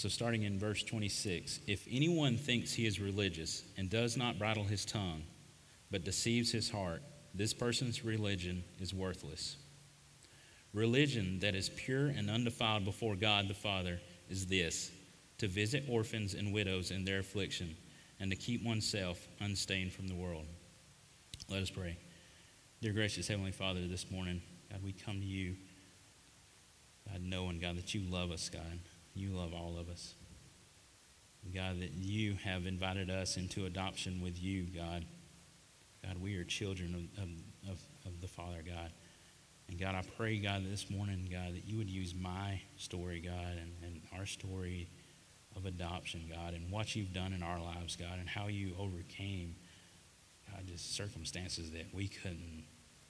So, starting in verse 26 If anyone thinks he is religious and does not bridle his tongue, but deceives his heart, this person's religion is worthless. Religion that is pure and undefiled before God the Father is this to visit orphans and widows in their affliction and to keep oneself unstained from the world. Let us pray. Dear gracious Heavenly Father, this morning, God, we come to you, God, knowing, God, that you love us, God. You love all of us. God, that you have invited us into adoption with you, God. God, we are children of, of, of the Father, God. And God, I pray, God, this morning, God, that you would use my story, God, and, and our story of adoption, God, and what you've done in our lives, God, and how you overcame, God, just circumstances that we couldn't,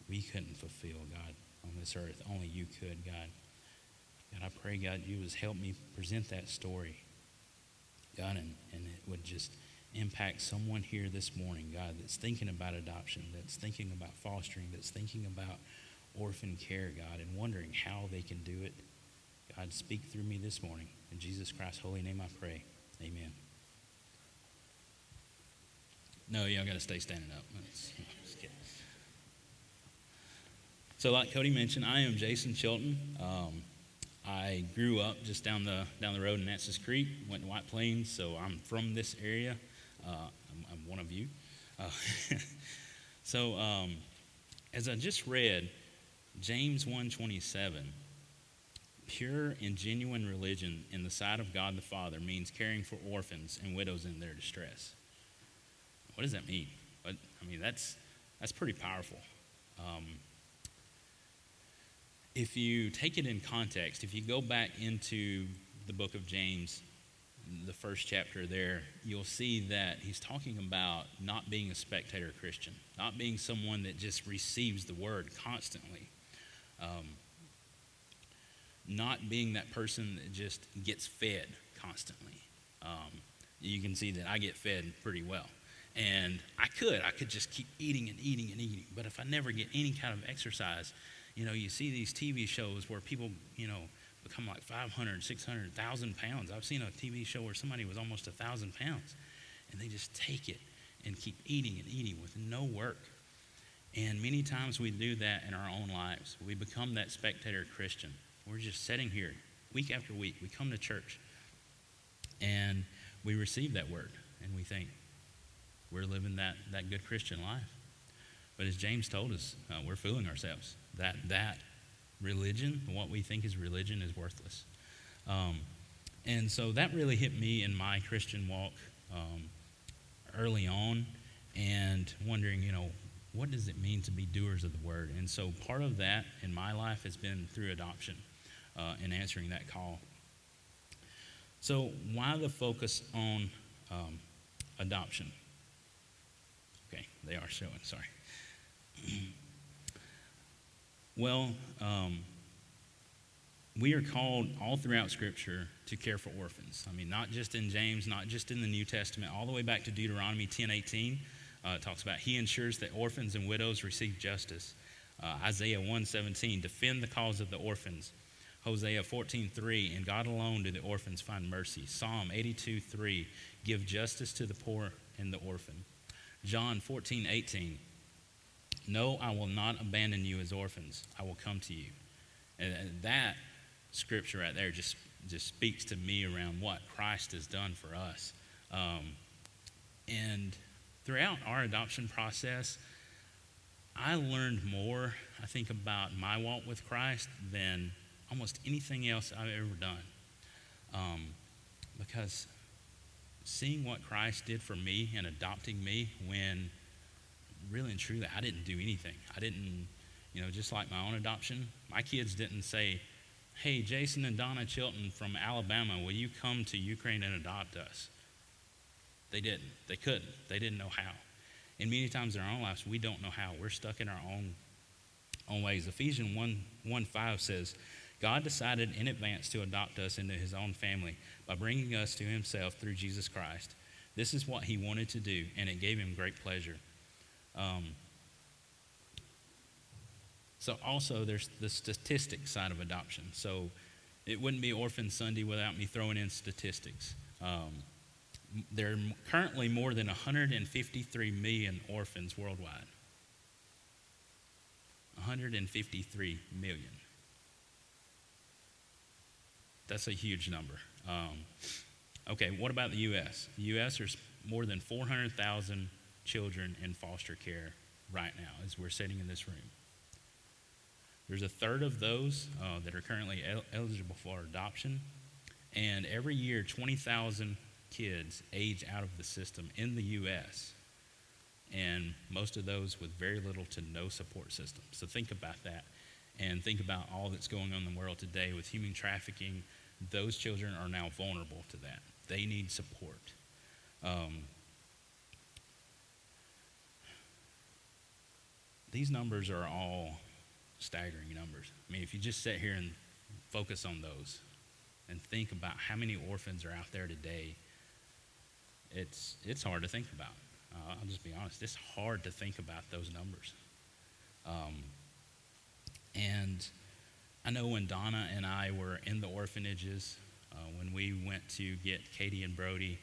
we couldn't fulfill, God, on this earth. Only you could, God. God, I pray, God, you would help me present that story, God, and, and it would just impact someone here this morning, God, that's thinking about adoption, that's thinking about fostering, that's thinking about orphan care, God, and wondering how they can do it. God, speak through me this morning. In Jesus Christ's holy name I pray. Amen. No, y'all got to stay standing up. So, like Cody mentioned, I am Jason Chilton. Um, I grew up just down the down the road in Nances Creek. Went to White Plains, so I'm from this area. Uh, I'm, I'm, one of you. Uh, so, um, as I just read, James 1:27, pure and genuine religion in the sight of God the Father means caring for orphans and widows in their distress. What does that mean? I mean, that's that's pretty powerful. Um, if you take it in context, if you go back into the book of James, the first chapter there, you'll see that he's talking about not being a spectator Christian, not being someone that just receives the word constantly, um, not being that person that just gets fed constantly. Um, you can see that I get fed pretty well. And I could, I could just keep eating and eating and eating. But if I never get any kind of exercise, you know, you see these TV shows where people, you know, become like 500, 600, 1,000 pounds. I've seen a TV show where somebody was almost 1,000 pounds, and they just take it and keep eating and eating with no work. And many times we do that in our own lives. We become that spectator Christian. We're just sitting here week after week. We come to church and we receive that word and we think we're living that, that good Christian life. But as James told us, uh, we're fooling ourselves. That, that religion, what we think is religion, is worthless. Um, and so that really hit me in my Christian walk um, early on and wondering, you know, what does it mean to be doers of the word? And so part of that in my life has been through adoption uh, and answering that call. So, why the focus on um, adoption? Okay, they are showing, sorry. well, um, we are called all throughout Scripture to care for orphans. I mean, not just in James, not just in the New Testament, all the way back to Deuteronomy 10 18 uh, talks about he ensures that orphans and widows receive justice. Uh, Isaiah 117, defend the cause of the orphans. Hosea 14:3, and God alone do the orphans find mercy. Psalm 82:3, give justice to the poor and the orphan. John 14:18, no, I will not abandon you as orphans. I will come to you. And that scripture right there just just speaks to me around what Christ has done for us. Um, and throughout our adoption process, I learned more, I think, about my walk with Christ than almost anything else I've ever done. Um, because seeing what Christ did for me and adopting me when really and truly I didn't do anything. I didn't, you know, just like my own adoption, my kids didn't say, Hey, Jason and Donna Chilton from Alabama, will you come to Ukraine and adopt us? They didn't. They couldn't. They didn't know how. And many times in our own lives, we don't know how. We're stuck in our own, own ways. Ephesians 1, 1 5 says, God decided in advance to adopt us into his own family by bringing us to himself through Jesus Christ. This is what he wanted to do, and it gave him great pleasure. Um, so, also, there's the statistic side of adoption. So, it wouldn't be Orphan Sunday without me throwing in statistics. Um, there are currently more than 153 million orphans worldwide. 153 million. That's a huge number. Um, okay, what about the U.S.? The U.S. there's more than 400,000 children in foster care right now as we're sitting in this room. There's a third of those uh, that are currently el- eligible for adoption, and every year 20,000 kids age out of the system in the U.S., and most of those with very little to no support system. So think about that, and think about all that's going on in the world today with human trafficking. Those children are now vulnerable to that. They need support. Um, these numbers are all staggering numbers. I mean, if you just sit here and focus on those and think about how many orphans are out there today, it's, it's hard to think about. Uh, I'll just be honest, it's hard to think about those numbers. Um, and I know when Donna and I were in the orphanages, uh, when we went to get Katie and Brody,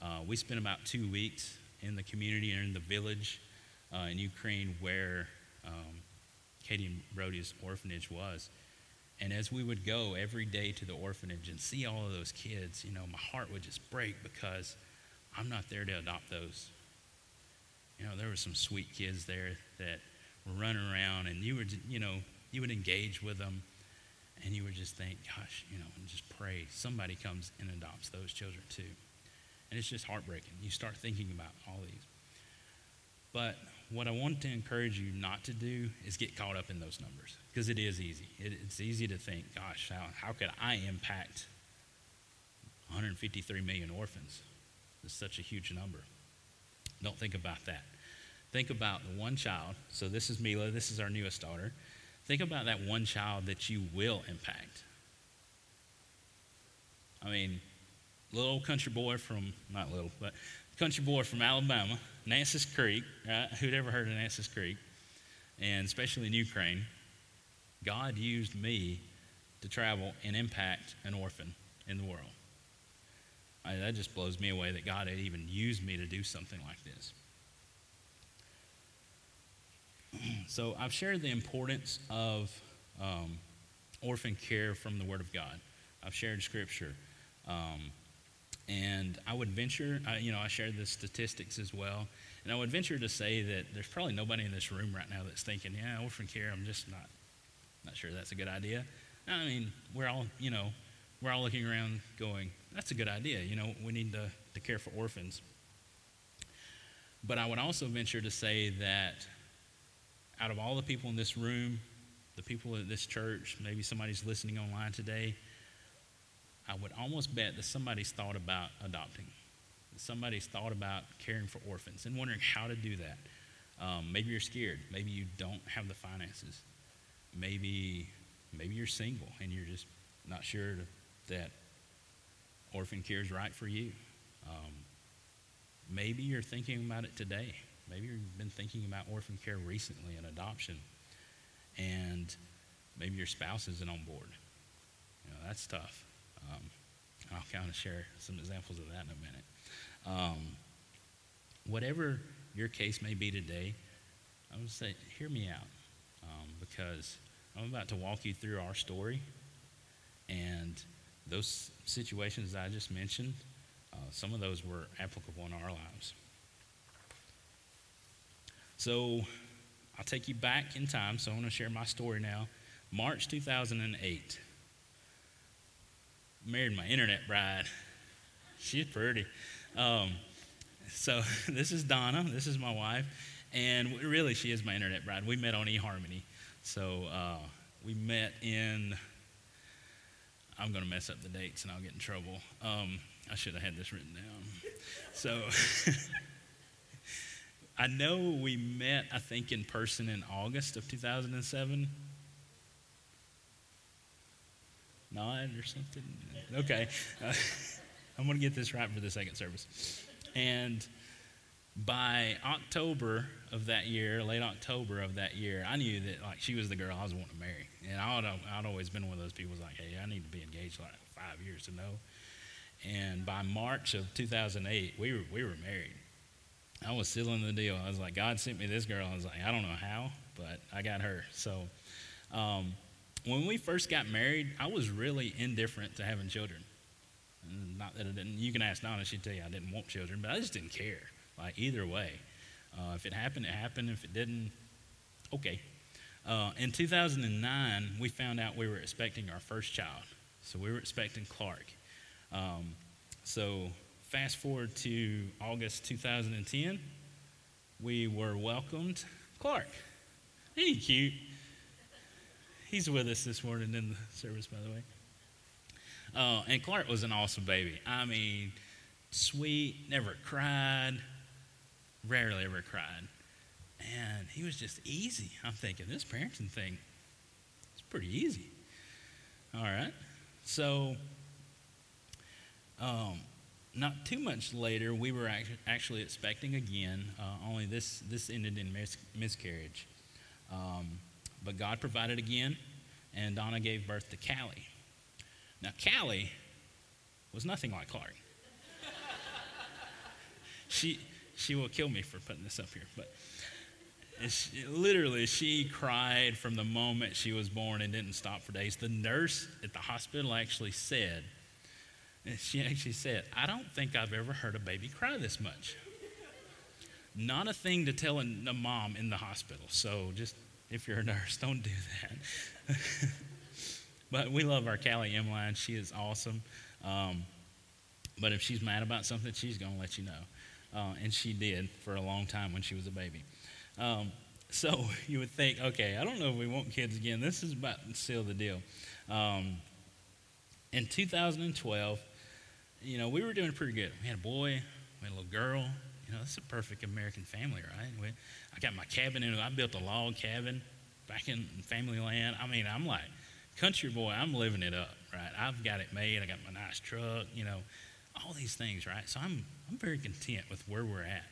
uh, we spent about two weeks in the community and in the village uh, in Ukraine where um, Katie and Brody's orphanage was. And as we would go every day to the orphanage and see all of those kids, you know, my heart would just break because I'm not there to adopt those. You know, there were some sweet kids there that were running around, and you would, you know, you would engage with them, and you would just think, gosh, you know, and just pray somebody comes and adopts those children too. And it's just heartbreaking. You start thinking about all these. But what I want to encourage you not to do is get caught up in those numbers because it is easy. It, it's easy to think, gosh, how, how could I impact 153 million orphans? It's such a huge number. Don't think about that. Think about the one child. So, this is Mila, this is our newest daughter. Think about that one child that you will impact. I mean, little country boy from, not little, but country boy from Alabama, Nances Creek, right? Who'd ever heard of Nances Creek? And especially in Ukraine, God used me to travel and impact an orphan in the world. I, that just blows me away that God had even used me to do something like this. So I've shared the importance of um, orphan care from the Word of God. I've shared Scripture. Um, and I would venture, I, you know, I shared the statistics as well. And I would venture to say that there's probably nobody in this room right now that's thinking, yeah, orphan care, I'm just not, not sure that's a good idea. I mean, we're all, you know, we're all looking around going, that's a good idea. You know, we need to, to care for orphans. But I would also venture to say that out of all the people in this room, the people at this church, maybe somebody's listening online today, I would almost bet that somebody's thought about adopting. Somebody's thought about caring for orphans and wondering how to do that. Um, maybe you're scared. Maybe you don't have the finances. Maybe, maybe you're single and you're just not sure that orphan care is right for you. Um, maybe you're thinking about it today. Maybe you've been thinking about orphan care recently and adoption, and maybe your spouse isn't on board. You know, that's tough. Um, I'll kind of share some examples of that in a minute. Um, whatever your case may be today, I would say, hear me out um, because I'm about to walk you through our story. And those situations that I just mentioned, uh, some of those were applicable in our lives. So I'll take you back in time. So I want to share my story now. March 2008 married my internet bride. She's pretty. Um, so this is Donna. This is my wife, and really, she is my internet bride. We met on eHarmony. So uh, we met in. I'm going to mess up the dates and I'll get in trouble. Um, I should have had this written down. So I know we met, I think, in person in August of 2007 nod or something? Okay. Uh, I'm going to get this right for the second service. And by October of that year, late October of that year, I knew that like she was the girl I was wanting to marry, and I'd I'd always been one of those people like, hey, I need to be engaged like five years to know. And by March of 2008, we were we were married. I was sealing the deal. I was like, God sent me this girl. I was like, I don't know how, but I got her. So, um, when we first got married, I was really indifferent to having children. Not that I didn't. You can ask Donna; she'd tell you I didn't want children, but I just didn't care. Like either way, uh, if it happened, it happened. If it didn't, okay. Uh, in 2009, we found out we were expecting our first child. So we were expecting Clark. Um, so fast forward to August 2010, we were welcomed Clark. Ain't he cute? He's with us this morning in the service, by the way. Uh, and Clark was an awesome baby. I mean, sweet, never cried, rarely ever cried. And he was just easy. I'm thinking, this parenting thing is pretty easy. All right. So, um, not too much later, we were actually expecting again. Uh, only this this ended in mis- miscarriage, um, but God provided again, and Donna gave birth to Callie. Now, Callie was nothing like Clark. she she will kill me for putting this up here, but she, literally, she cried from the moment she was born and didn't stop for days. The nurse at the hospital actually said, she actually said, I don't think I've ever heard a baby cry this much. Not a thing to tell a, a mom in the hospital. So just if you're a nurse, don't do that. but we love our Callie Emline. She is awesome. Um, but if she's mad about something, she's going to let you know. Uh, and she did for a long time when she was a baby. Um, so you would think, okay, I don't know if we want kids again. This is about to seal the deal. Um, in 2012, you know, we were doing pretty good. We had a boy, we had a little girl. Know, it's a perfect American family, right? We, I got my cabin in. I built a log cabin back in family land. I mean, I'm like country boy. I'm living it up, right? I've got it made. I got my nice truck. You know, all these things, right? So I'm I'm very content with where we're at.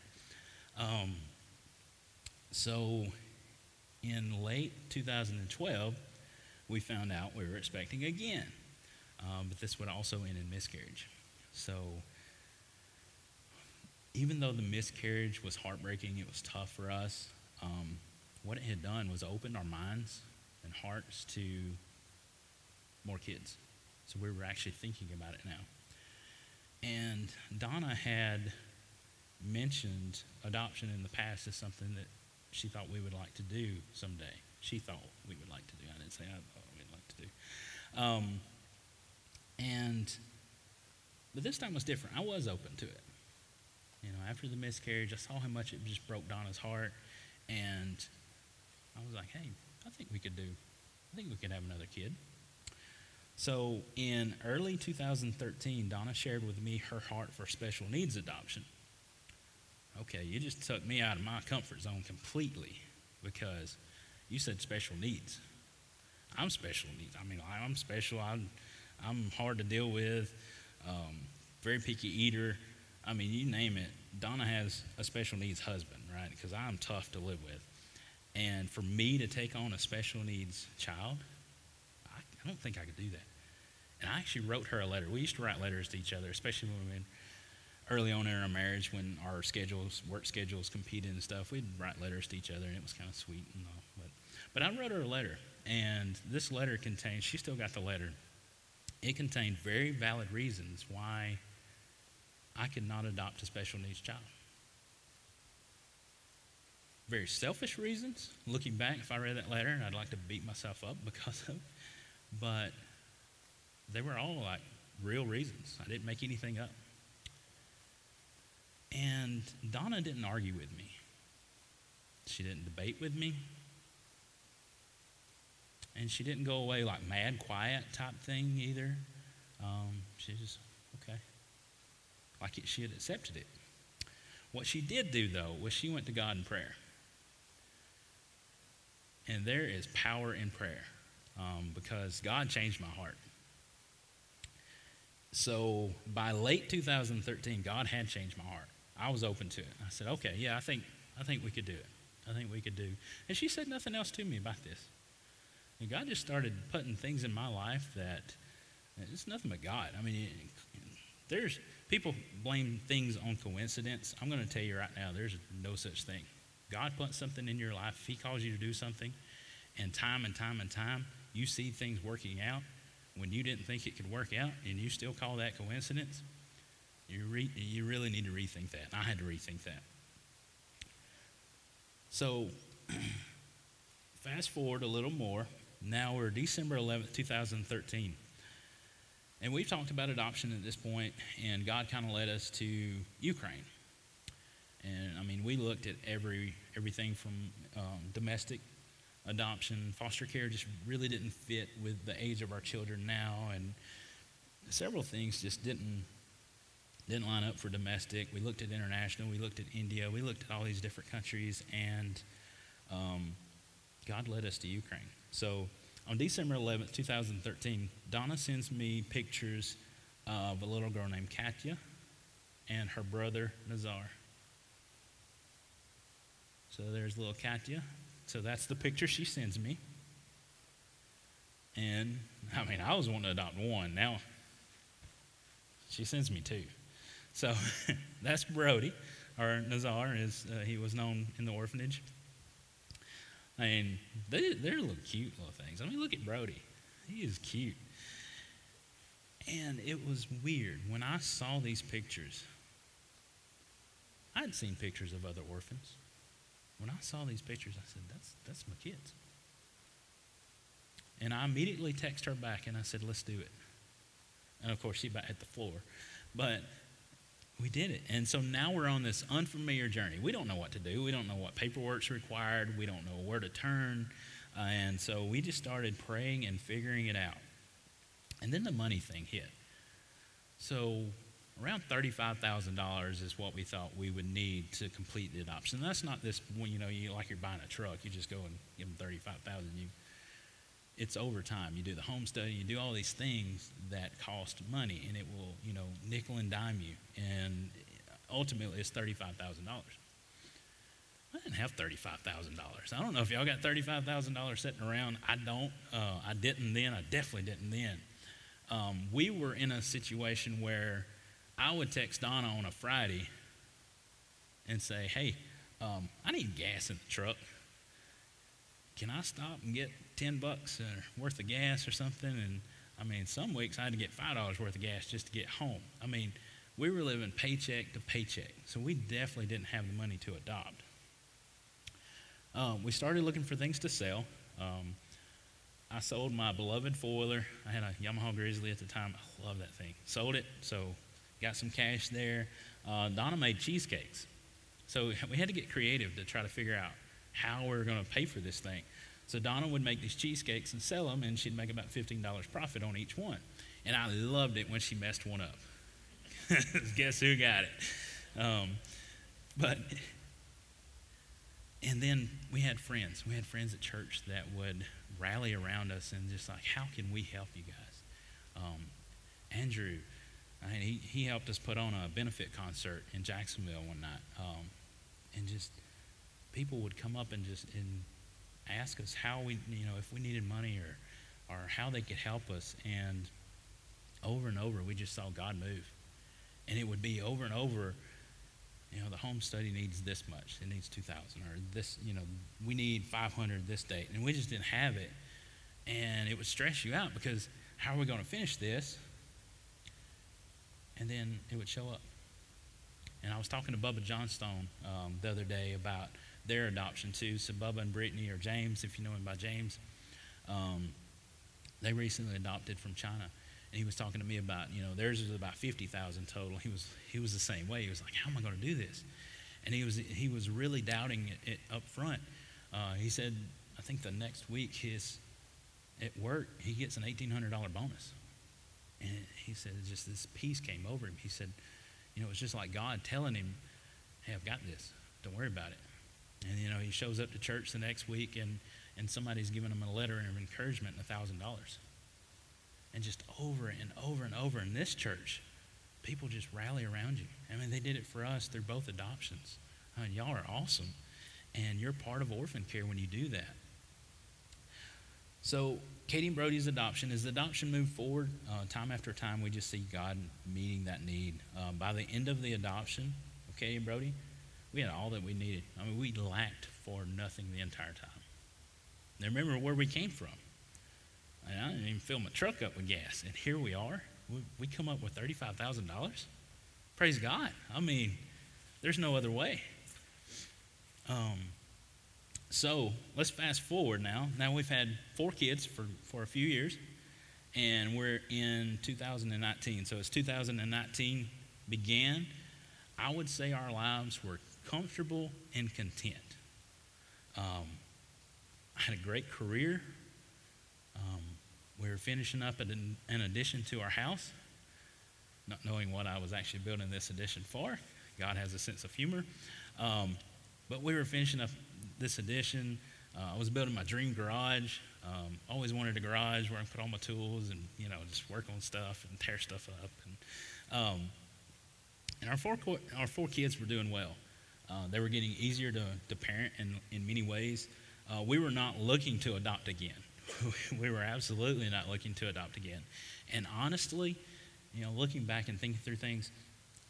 Um, so, in late 2012, we found out we were expecting again, um, but this would also end in miscarriage. So, even though the miscarriage was heartbreaking, it was tough for us. Um, what it had done was opened our minds and hearts to more kids. So we were actually thinking about it now. And Donna had mentioned adoption in the past as something that she thought we would like to do someday. She thought we would like to do. I didn't say I thought we'd like to do. Um, and, but this time was different. I was open to it. You know, after the miscarriage, I saw how much it just broke Donna's heart. And I was like, hey, I think we could do, I think we could have another kid. So in early 2013, Donna shared with me her heart for special needs adoption okay, you just took me out of my comfort zone completely because you said special needs. I'm special needs. I mean, I'm special. I'm, I'm hard to deal with, um, very picky eater. I mean, you name it. Donna has a special needs husband, right? Because I'm tough to live with. And for me to take on a special needs child, I, I don't think I could do that. And I actually wrote her a letter. We used to write letters to each other, especially when we were early on in our marriage when our schedules, work schedules competed and stuff, we'd write letters to each other and it was kind of sweet and all. But, but I wrote her a letter, and this letter contained, she still got the letter. It contained very valid reasons why I could not adopt a special needs child. Very selfish reasons. Looking back, if I read that letter, and I'd like to beat myself up because of it. But they were all like real reasons. I didn't make anything up. And Donna didn't argue with me. She didn't debate with me. And she didn't go away like mad, quiet type thing either. Um, she just, okay. Like she had accepted it. What she did do, though, was she went to God in prayer. And there is power in prayer um, because God changed my heart. So by late 2013, God had changed my heart. I was open to it. I said, okay, yeah, I think, I think we could do it. I think we could do. And she said nothing else to me about this. And God just started putting things in my life that it's nothing but God. I mean, there's people blame things on coincidence. I'm going to tell you right now, there's no such thing. God puts something in your life. If He calls you to do something, and time and time and time, you see things working out when you didn't think it could work out, and you still call that coincidence. You, re- you really need to rethink that. I had to rethink that. So, fast forward a little more. Now we're December 11th, 2013. And we've talked about adoption at this point, and God kind of led us to Ukraine. And I mean, we looked at every everything from um, domestic adoption, foster care just really didn't fit with the age of our children now, and several things just didn't didn't line up for domestic. We looked at international. We looked at India. We looked at all these different countries, and um, God led us to Ukraine. So on December 11th, 2013, Donna sends me pictures of a little girl named Katya and her brother Nazar. So there's little Katya. So that's the picture she sends me. And I mean, I was wanting to adopt one. Now she sends me two. So that's Brody, or Nazar, as uh, he was known in the orphanage. I mean, they, they're little cute little things. I mean, look at Brody. He is cute. And it was weird. When I saw these pictures, I'd seen pictures of other orphans. When I saw these pictures, I said, that's, that's my kids. And I immediately texted her back and I said, let's do it. And of course, she hit the floor. But we did it. And so now we're on this unfamiliar journey. We don't know what to do. We don't know what paperwork's required. We don't know where to turn. Uh, and so we just started praying and figuring it out. And then the money thing hit. So around $35,000 is what we thought we would need to complete the adoption. That's not this when you know you like you're buying a truck, you just go and give them 35,000. You it's over time. You do the home study, you do all these things that cost money, and it will, you know, nickel and dime you. And ultimately, it's $35,000. I didn't have $35,000. I don't know if y'all got $35,000 sitting around. I don't. Uh, I didn't then. I definitely didn't then. Um, we were in a situation where I would text Donna on a Friday and say, hey, um, I need gas in the truck. Can I stop and get 10 bucks worth of gas or something. And I mean, some weeks I had to get $5 worth of gas just to get home. I mean, we were living paycheck to paycheck. So we definitely didn't have the money to adopt. Um, we started looking for things to sell. Um, I sold my beloved foiler. I had a Yamaha Grizzly at the time. I love that thing. Sold it, so got some cash there. Uh, Donna made cheesecakes. So we had to get creative to try to figure out how we are going to pay for this thing. So Donna would make these cheesecakes and sell them, and she'd make about $15 profit on each one. And I loved it when she messed one up. Guess who got it? Um, but, and then we had friends. We had friends at church that would rally around us and just like, how can we help you guys? Um, Andrew, I mean, he, he helped us put on a benefit concert in Jacksonville one night. Um, and just people would come up and just and ask us how we, you know, if we needed money or, or how they could help us. And over and over, we just saw God move. And it would be over and over, you know, the home study needs this much. It needs 2,000 or this, you know, we need 500 this date. And we just didn't have it. And it would stress you out because how are we going to finish this? And then it would show up. And I was talking to Bubba Johnstone um, the other day about their adoption too. So Bubba and Brittany, or James, if you know him by James, um, they recently adopted from China. And he was talking to me about, you know, theirs was about 50,000 total. He was, he was the same way. He was like, how am I going to do this? And he was, he was really doubting it, it up front. Uh, he said, I think the next week his, at work, he gets an $1,800 bonus. And he said, just this peace came over him. He said, you know, it was just like God telling him, hey, I've got this. Don't worry about it. And, you know, he shows up to church the next week and, and somebody's giving him a letter of encouragement and a $1,000. And just over and over and over in this church, people just rally around you. I mean, they did it for us through both adoptions. I mean, y'all are awesome. And you're part of orphan care when you do that. So, Katie and Brody's adoption, as the adoption moved forward, uh, time after time, we just see God meeting that need. Uh, by the end of the adoption of Katie and Brody, we had all that we needed. I mean, we lacked for nothing the entire time. Now, remember where we came from. I didn't even fill my truck up with gas. And here we are. We, we come up with $35,000. Praise God. I mean, there's no other way. Um, so let's fast forward now. Now we've had four kids for, for a few years, and we're in 2019. So as 2019 began, I would say our lives were comfortable and content. Um, I had a great career. Um, we were finishing up an, an addition to our house, not knowing what I was actually building this addition for. God has a sense of humor. Um, but we were finishing up this addition. Uh, I was building my dream garage. Um, always wanted a garage where I could put all my tools and you know just work on stuff and tear stuff up. And, um, and our four our four kids were doing well. Uh, they were getting easier to, to parent in, in many ways. Uh, we were not looking to adopt again. we were absolutely not looking to adopt again. And honestly, you know, looking back and thinking through things,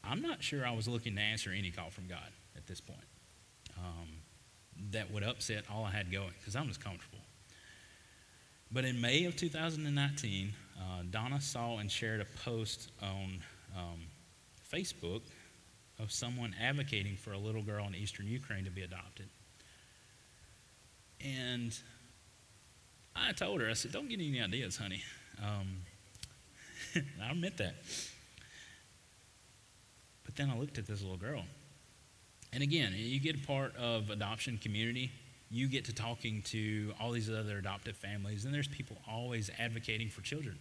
I'm not sure I was looking to answer any call from God at this point. Um, that would upset all I had going because I'm just comfortable. But in May of 2019, uh, Donna saw and shared a post on um, Facebook of someone advocating for a little girl in eastern Ukraine to be adopted. And I told her, I said, don't get any ideas, honey. Um, I admit that. But then I looked at this little girl and again, you get part of adoption community. You get to talking to all these other adoptive families, and there's people always advocating for children.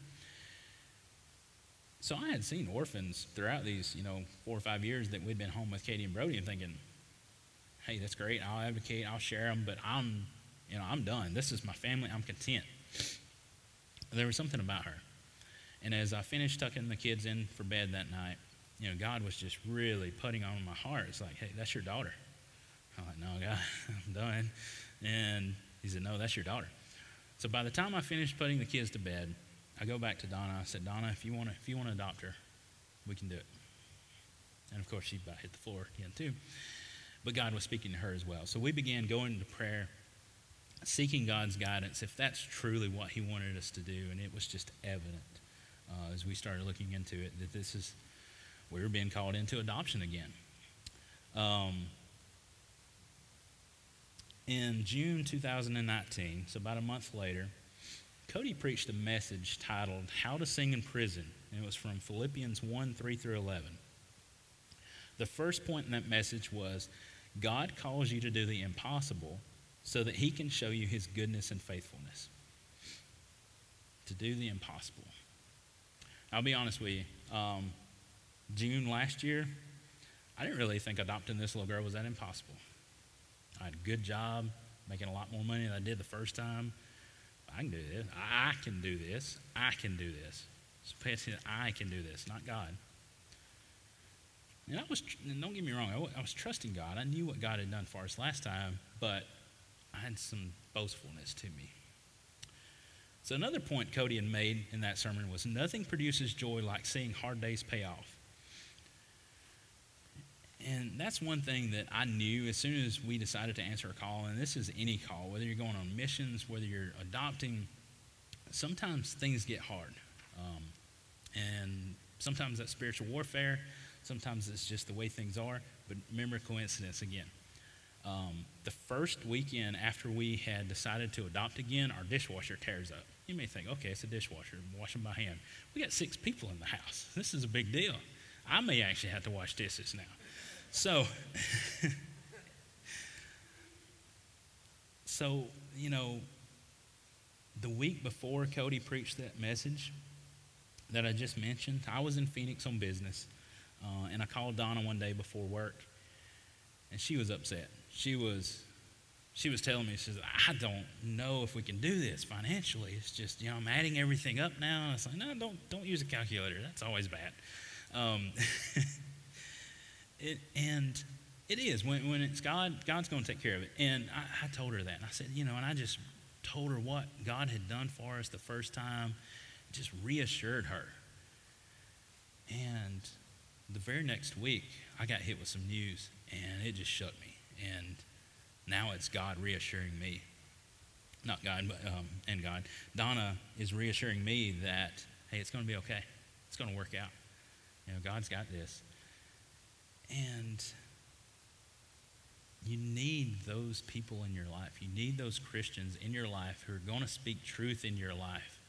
So I had seen orphans throughout these, you know, four or five years that we'd been home with Katie and Brody, and thinking, "Hey, that's great. I'll advocate. I'll share them, but I'm, you know, I'm done. This is my family. I'm content." There was something about her, and as I finished tucking the kids in for bed that night, you know, God was just really putting on my heart. It's like, hey, that's your daughter. I'm like, no, God, I'm done. And he said, no, that's your daughter. So by the time I finished putting the kids to bed, I go back to Donna. I said, Donna, if you want to, if you want to adopt her, we can do it. And of course, she about hit the floor again too. But God was speaking to her as well. So we began going into prayer, seeking God's guidance if that's truly what He wanted us to do. And it was just evident uh, as we started looking into it that this is we were being called into adoption again. Um, in June 2019, so about a month later, Cody preached a message titled How to Sing in Prison. And it was from Philippians 1 3 through 11. The first point in that message was God calls you to do the impossible so that he can show you his goodness and faithfulness. To do the impossible. I'll be honest with you. Um, June last year, I didn't really think adopting this little girl was that impossible. I had a good job, making a lot more money than I did the first time. I can do this. I can do this. I can do this. So pay attention. I can do this, not God. And I was, and don't get me wrong, I was trusting God. I knew what God had done for us last time, but I had some boastfulness to me. So another point Cody had made in that sermon was nothing produces joy like seeing hard days pay off. And that's one thing that I knew as soon as we decided to answer a call, and this is any call, whether you're going on missions, whether you're adopting, sometimes things get hard. Um, and sometimes that's spiritual warfare, sometimes it's just the way things are. But remember coincidence again. Um, the first weekend after we had decided to adopt again, our dishwasher tears up. You may think, okay, it's a dishwasher, I'm washing by hand. We got six people in the house. This is a big deal. I may actually have to wash dishes now. So, so, you know, the week before Cody preached that message that I just mentioned, I was in Phoenix on business, uh, and I called Donna one day before work, and she was upset. She was, she was telling me, she says, I don't know if we can do this financially. It's just, you know, I'm adding everything up now. And I was like, no, don't, don't use a calculator. That's always bad. Um, it, and it is when, when it's God, God's going to take care of it. And I, I told her that, and I said, you know, and I just told her what God had done for us the first time, just reassured her. And the very next week, I got hit with some news, and it just shook me. And now it's God reassuring me. Not God, but um, and God. Donna is reassuring me that, hey, it's going to be okay. It's going to work out. You know, God's got this. And you need those people in your life. You need those Christians in your life who are going to speak truth in your life,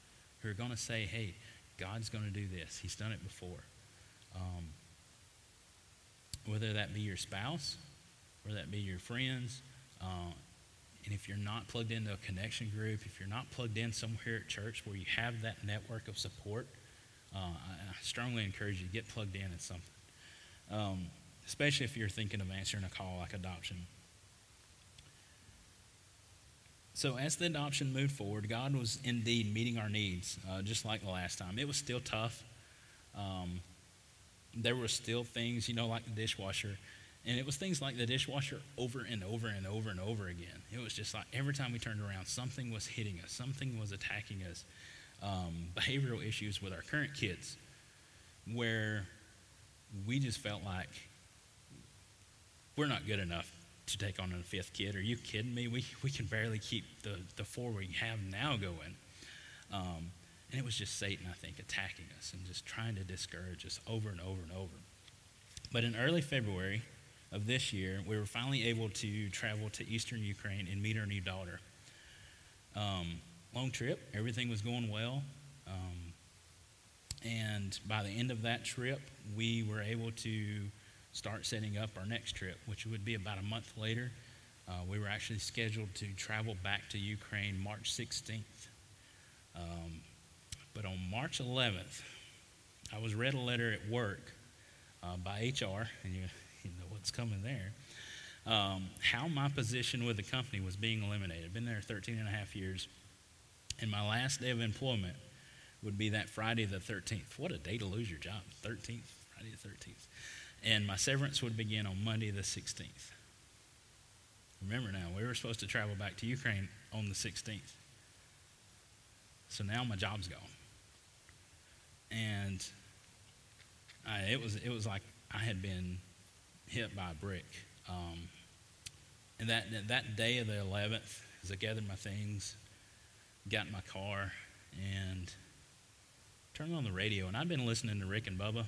who are going to say, hey, God's going to do this. He's done it before. Um, whether that be your spouse, whether that be your friends, uh, and if you're not plugged into a connection group, if you're not plugged in somewhere at church where you have that network of support, uh, I strongly encourage you to get plugged in at something. Um, especially if you're thinking of answering a call like adoption. So, as the adoption moved forward, God was indeed meeting our needs, uh, just like the last time. It was still tough. Um, there were still things, you know, like the dishwasher. And it was things like the dishwasher over and over and over and over again. It was just like every time we turned around, something was hitting us, something was attacking us. Um, behavioral issues with our current kids, where we just felt like we're not good enough to take on a fifth kid. Are you kidding me? We, we can barely keep the, the four we have now going. Um, and it was just Satan, I think, attacking us and just trying to discourage us over and over and over. But in early February of this year, we were finally able to travel to eastern Ukraine and meet our new daughter. Um, long trip, everything was going well. Um, and by the end of that trip, we were able to start setting up our next trip, which would be about a month later. Uh, we were actually scheduled to travel back to Ukraine March 16th. Um, but on March 11th, I was read a letter at work uh, by HR, and you, you, know what's coming there, um, how my position with the company was being eliminated. I've been there 13 and a half years, and my last day of employment would be that Friday the 13th. What a day to lose your job, 13th, Friday the 13th. And my severance would begin on Monday the 16th. Remember now, we were supposed to travel back to Ukraine on the 16th. So now my job's gone. And I, it, was, it was like I had been hit by a brick. Um, and that, that day of the 11th, as I gathered my things, got in my car, and turned on the radio. And I'd been listening to Rick and Bubba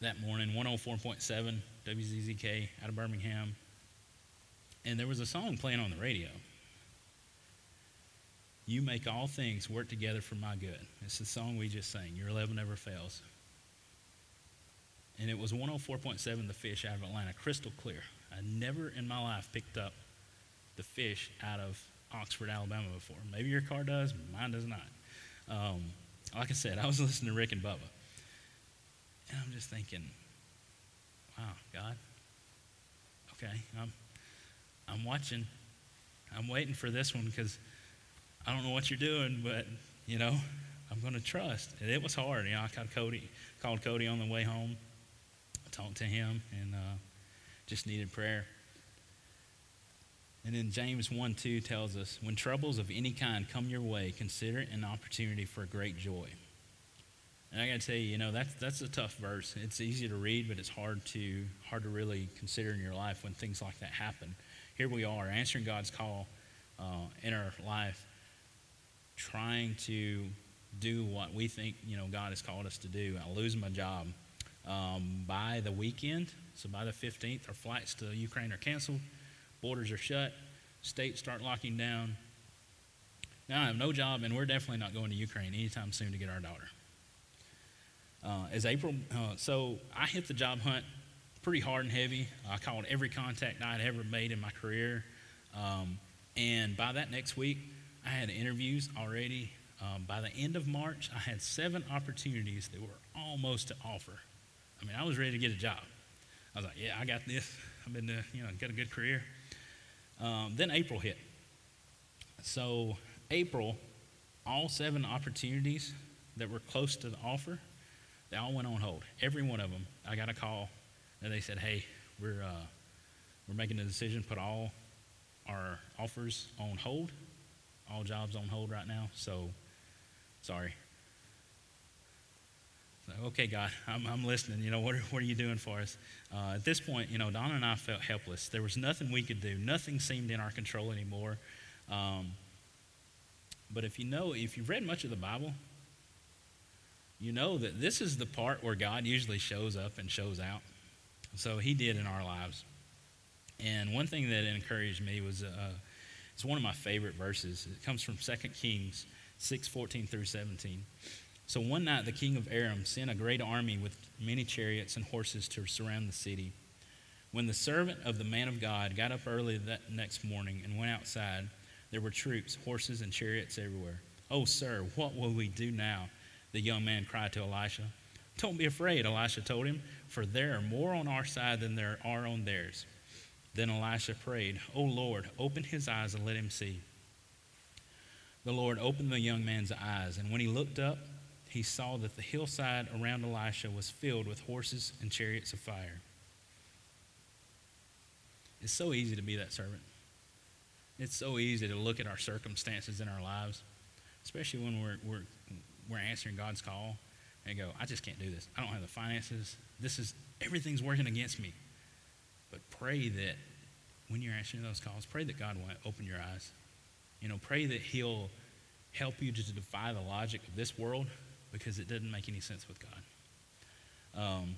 that morning, 104.7 WZZK out of Birmingham. And there was a song playing on the radio. You make all things work together for my good. It's the song we just sang. Your love never fails. And it was 104.7 The Fish out of Atlanta, crystal clear. I never in my life picked up the fish out of Oxford, Alabama before. Maybe your car does, mine does not. Um, like I said, I was listening to Rick and Bubba. And I'm just thinking, wow, God, okay, I'm, I'm watching. I'm waiting for this one because I don't know what you're doing, but, you know, I'm going to trust. And it was hard. You know, I called Cody, called Cody on the way home, talked to him, and uh, just needed prayer. And then James 1 2 tells us when troubles of any kind come your way, consider it an opportunity for great joy. And I got to tell you, you know, that's, that's a tough verse. It's easy to read, but it's hard to, hard to really consider in your life when things like that happen. Here we are, answering God's call uh, in our life, trying to do what we think, you know, God has called us to do. I lose my job. Um, by the weekend, so by the 15th, our flights to Ukraine are canceled, borders are shut, states start locking down. Now I have no job, and we're definitely not going to Ukraine anytime soon to get our daughter uh, as April. Uh, so I hit the job hunt pretty hard and heavy. I called every contact I had ever made in my career. Um, and by that next week, I had interviews already. Um, by the end of March, I had seven opportunities that were almost to offer. I mean, I was ready to get a job. I was like, yeah, I got this. I've been, uh, you know, got a good career. Um, then April hit. So, April, all seven opportunities that were close to the offer They all went on hold. Every one of them. I got a call and they said, hey, we're, uh, we're making a decision, put all our offers on hold, all jobs on hold right now. So, sorry. So, okay, God, I'm, I'm listening. You know, what are, what are you doing for us? Uh, at this point, you know, Donna and I felt helpless. There was nothing we could do. Nothing seemed in our control anymore. Um, but if you know, if you've read much of the Bible, you know that this is the part where God usually shows up and shows out. So he did in our lives. And one thing that encouraged me was uh, it's one of my favorite verses. It comes from 2 Kings 6 14 through 17. So one night the king of Aram sent a great army with many chariots and horses to surround the city. When the servant of the man of God got up early that next morning and went outside, there were troops, horses, and chariots everywhere. Oh, sir, what will we do now? The young man cried to Elisha. Don't be afraid, Elisha told him, for there are more on our side than there are on theirs. Then Elisha prayed, O Lord, open his eyes and let him see. The Lord opened the young man's eyes, and when he looked up, he saw that the hillside around Elisha was filled with horses and chariots of fire. It's so easy to be that servant. It's so easy to look at our circumstances in our lives, especially when we're, we're, we're answering God's call and go, I just can't do this. I don't have the finances. This is, everything's working against me. But pray that when you're answering those calls, pray that God will open your eyes. You know, pray that He'll help you to defy the logic of this world because it doesn't make any sense with God. Um,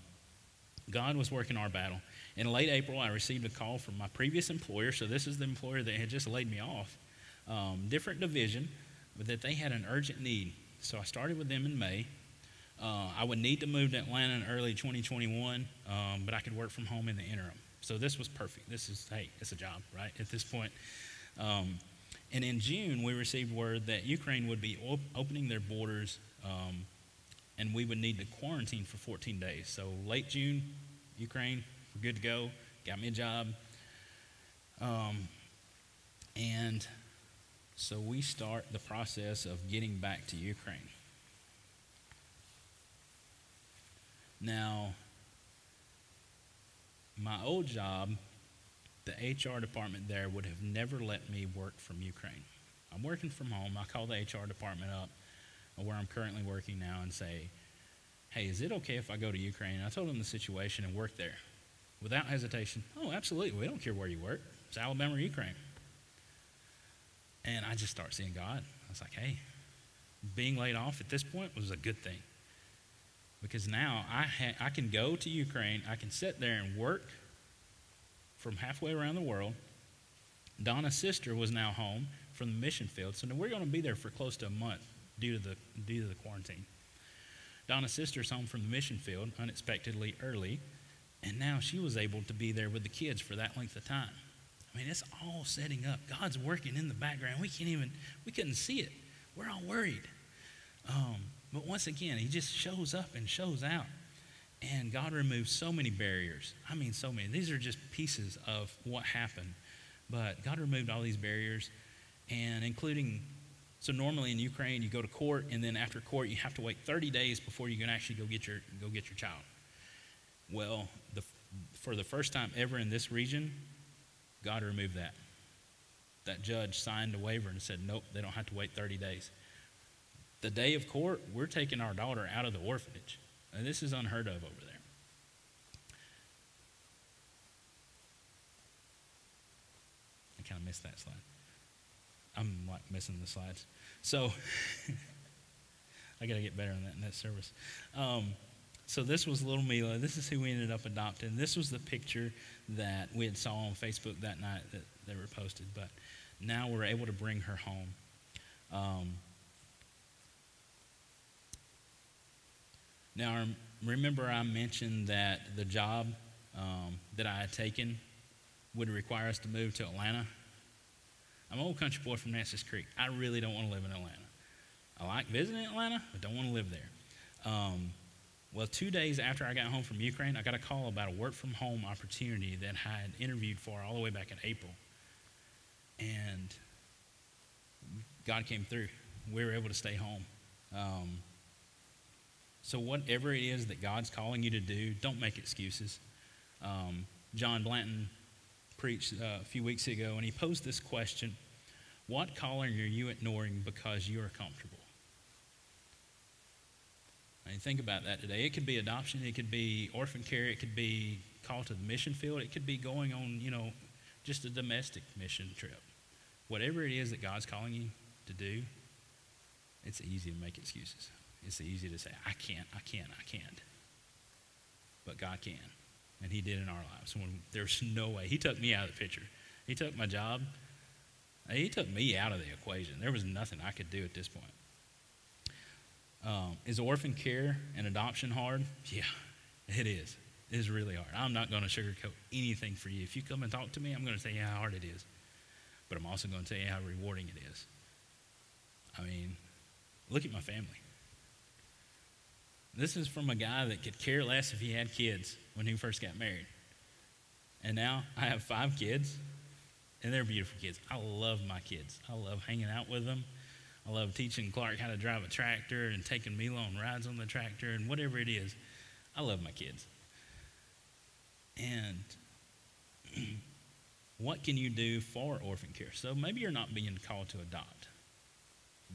God was working our battle. In late April, I received a call from my previous employer. So, this is the employer that had just laid me off. Um, different division, but that they had an urgent need. So, I started with them in May. Uh, I would need to move to Atlanta in early 2021, um, but I could work from home in the interim. So, this was perfect. This is, hey, it's a job, right? At this point. Um, and in June, we received word that Ukraine would be op- opening their borders um, and we would need to quarantine for 14 days. So, late June, Ukraine, we're good to go. Got me a job. Um, and so we start the process of getting back to Ukraine. Now, my old job, the HR department there would have never let me work from Ukraine. I'm working from home. I call the HR department up where I'm currently working now and say, hey, is it okay if I go to Ukraine? I told them the situation and work there without hesitation. Oh, absolutely. We don't care where you work. It's Alabama or Ukraine. And I just start seeing God. I was like, hey, being laid off at this point was a good thing. Because now I, ha- I can go to Ukraine, I can sit there and work from halfway around the world. Donna's sister was now home from the mission field, so we're going to be there for close to a month due to the, due to the quarantine. Donna's sister's home from the mission field unexpectedly early, and now she was able to be there with the kids for that length of time. I mean, it's all setting up. God's working in the background. We can't even, we couldn't see it. We're all worried. Um, but once again, He just shows up and shows out. And God removes so many barriers. I mean, so many. These are just pieces of what happened. But God removed all these barriers, and including so normally in Ukraine, you go to court, and then after court, you have to wait 30 days before you can actually go get your go get your child. Well, the, for the first time ever in this region, God removed that. That judge signed a waiver and said, nope, they don't have to wait 30 days. The day of court, we're taking our daughter out of the orphanage. And this is unheard of over there. I kind of missed that slide. I'm like missing the slides. So I got to get better on that in that service. Um, so this was little Mila. This is who we ended up adopting. This was the picture that we had saw on Facebook that night that they were posted. But now we're able to bring her home. Um, now remember I mentioned that the job um, that I had taken would require us to move to Atlanta. I'm an old country boy from Nances Creek. I really don't want to live in Atlanta. I like visiting Atlanta, but don't want to live there. Um, well, two days after I got home from Ukraine, I got a call about a work from home opportunity that I had interviewed for all the way back in April. And God came through. We were able to stay home. Um, So, whatever it is that God's calling you to do, don't make excuses. Um, John Blanton preached uh, a few weeks ago, and he posed this question What calling are you ignoring because you are comfortable? I mean, think about that today. It could be adoption, it could be orphan care, it could be call to the mission field, it could be going on, you know, just a domestic mission trip. Whatever it is that God's calling you to do, it's easy to make excuses. It's easy to say, I can't, I can't, I can't. But God can. And He did in our lives. When there's no way. He took me out of the picture. He took my job. He took me out of the equation. There was nothing I could do at this point. Um, is orphan care and adoption hard? Yeah, it is. It is really hard. I'm not going to sugarcoat anything for you. If you come and talk to me, I'm going to tell you how hard it is. But I'm also going to tell you how rewarding it is. I mean, look at my family. This is from a guy that could care less if he had kids when he first got married. And now I have five kids, and they're beautiful kids. I love my kids. I love hanging out with them. I love teaching Clark how to drive a tractor and taking Mila on rides on the tractor and whatever it is. I love my kids. And what can you do for orphan care? So maybe you're not being called to adopt.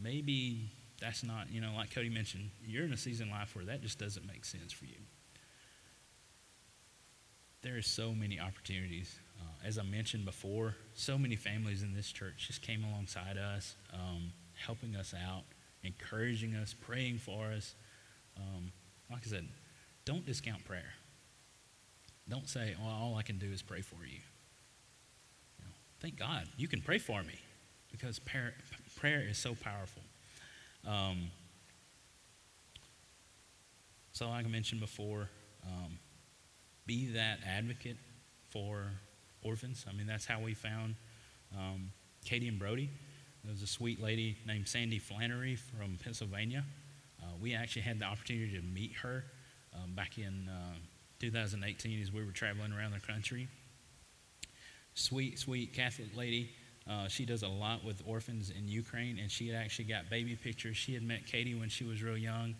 Maybe that's not, you know, like Cody mentioned, you're in a season in life where that just doesn't make sense for you. There are so many opportunities. Uh, as I mentioned before, so many families in this church just came alongside us. Um, helping us out, encouraging us, praying for us. Um, like I said, don't discount prayer. Don't say, well, all I can do is pray for you. you know, thank God you can pray for me because prayer, prayer is so powerful. Um, so, like I mentioned before, um, be that advocate for orphans. I mean, that's how we found um, Katie and Brody. There was a sweet lady named Sandy Flannery from Pennsylvania. Uh, we actually had the opportunity to meet her um, back in uh, 2018 as we were traveling around the country. Sweet, sweet Catholic lady. Uh, she does a lot with orphans in Ukraine, and she had actually got baby pictures. She had met Katie when she was real young,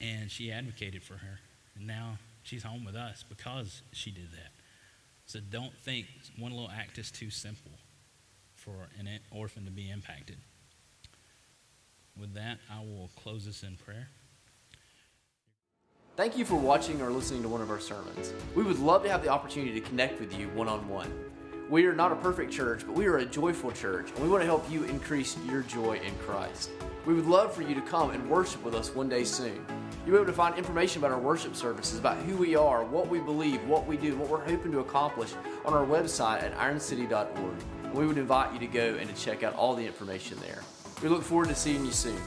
and she advocated for her. And now she's home with us because she did that. So don't think one little act is too simple for an orphan to be impacted. With that, I will close this in prayer. Thank you for watching or listening to one of our sermons. We would love to have the opportunity to connect with you one on one. We are not a perfect church, but we are a joyful church, and we want to help you increase your joy in Christ. We would love for you to come and worship with us one day soon. You'll be able to find information about our worship services, about who we are, what we believe, what we do, what we're hoping to accomplish on our website at ironcity.org we would invite you to go and to check out all the information there. We look forward to seeing you soon.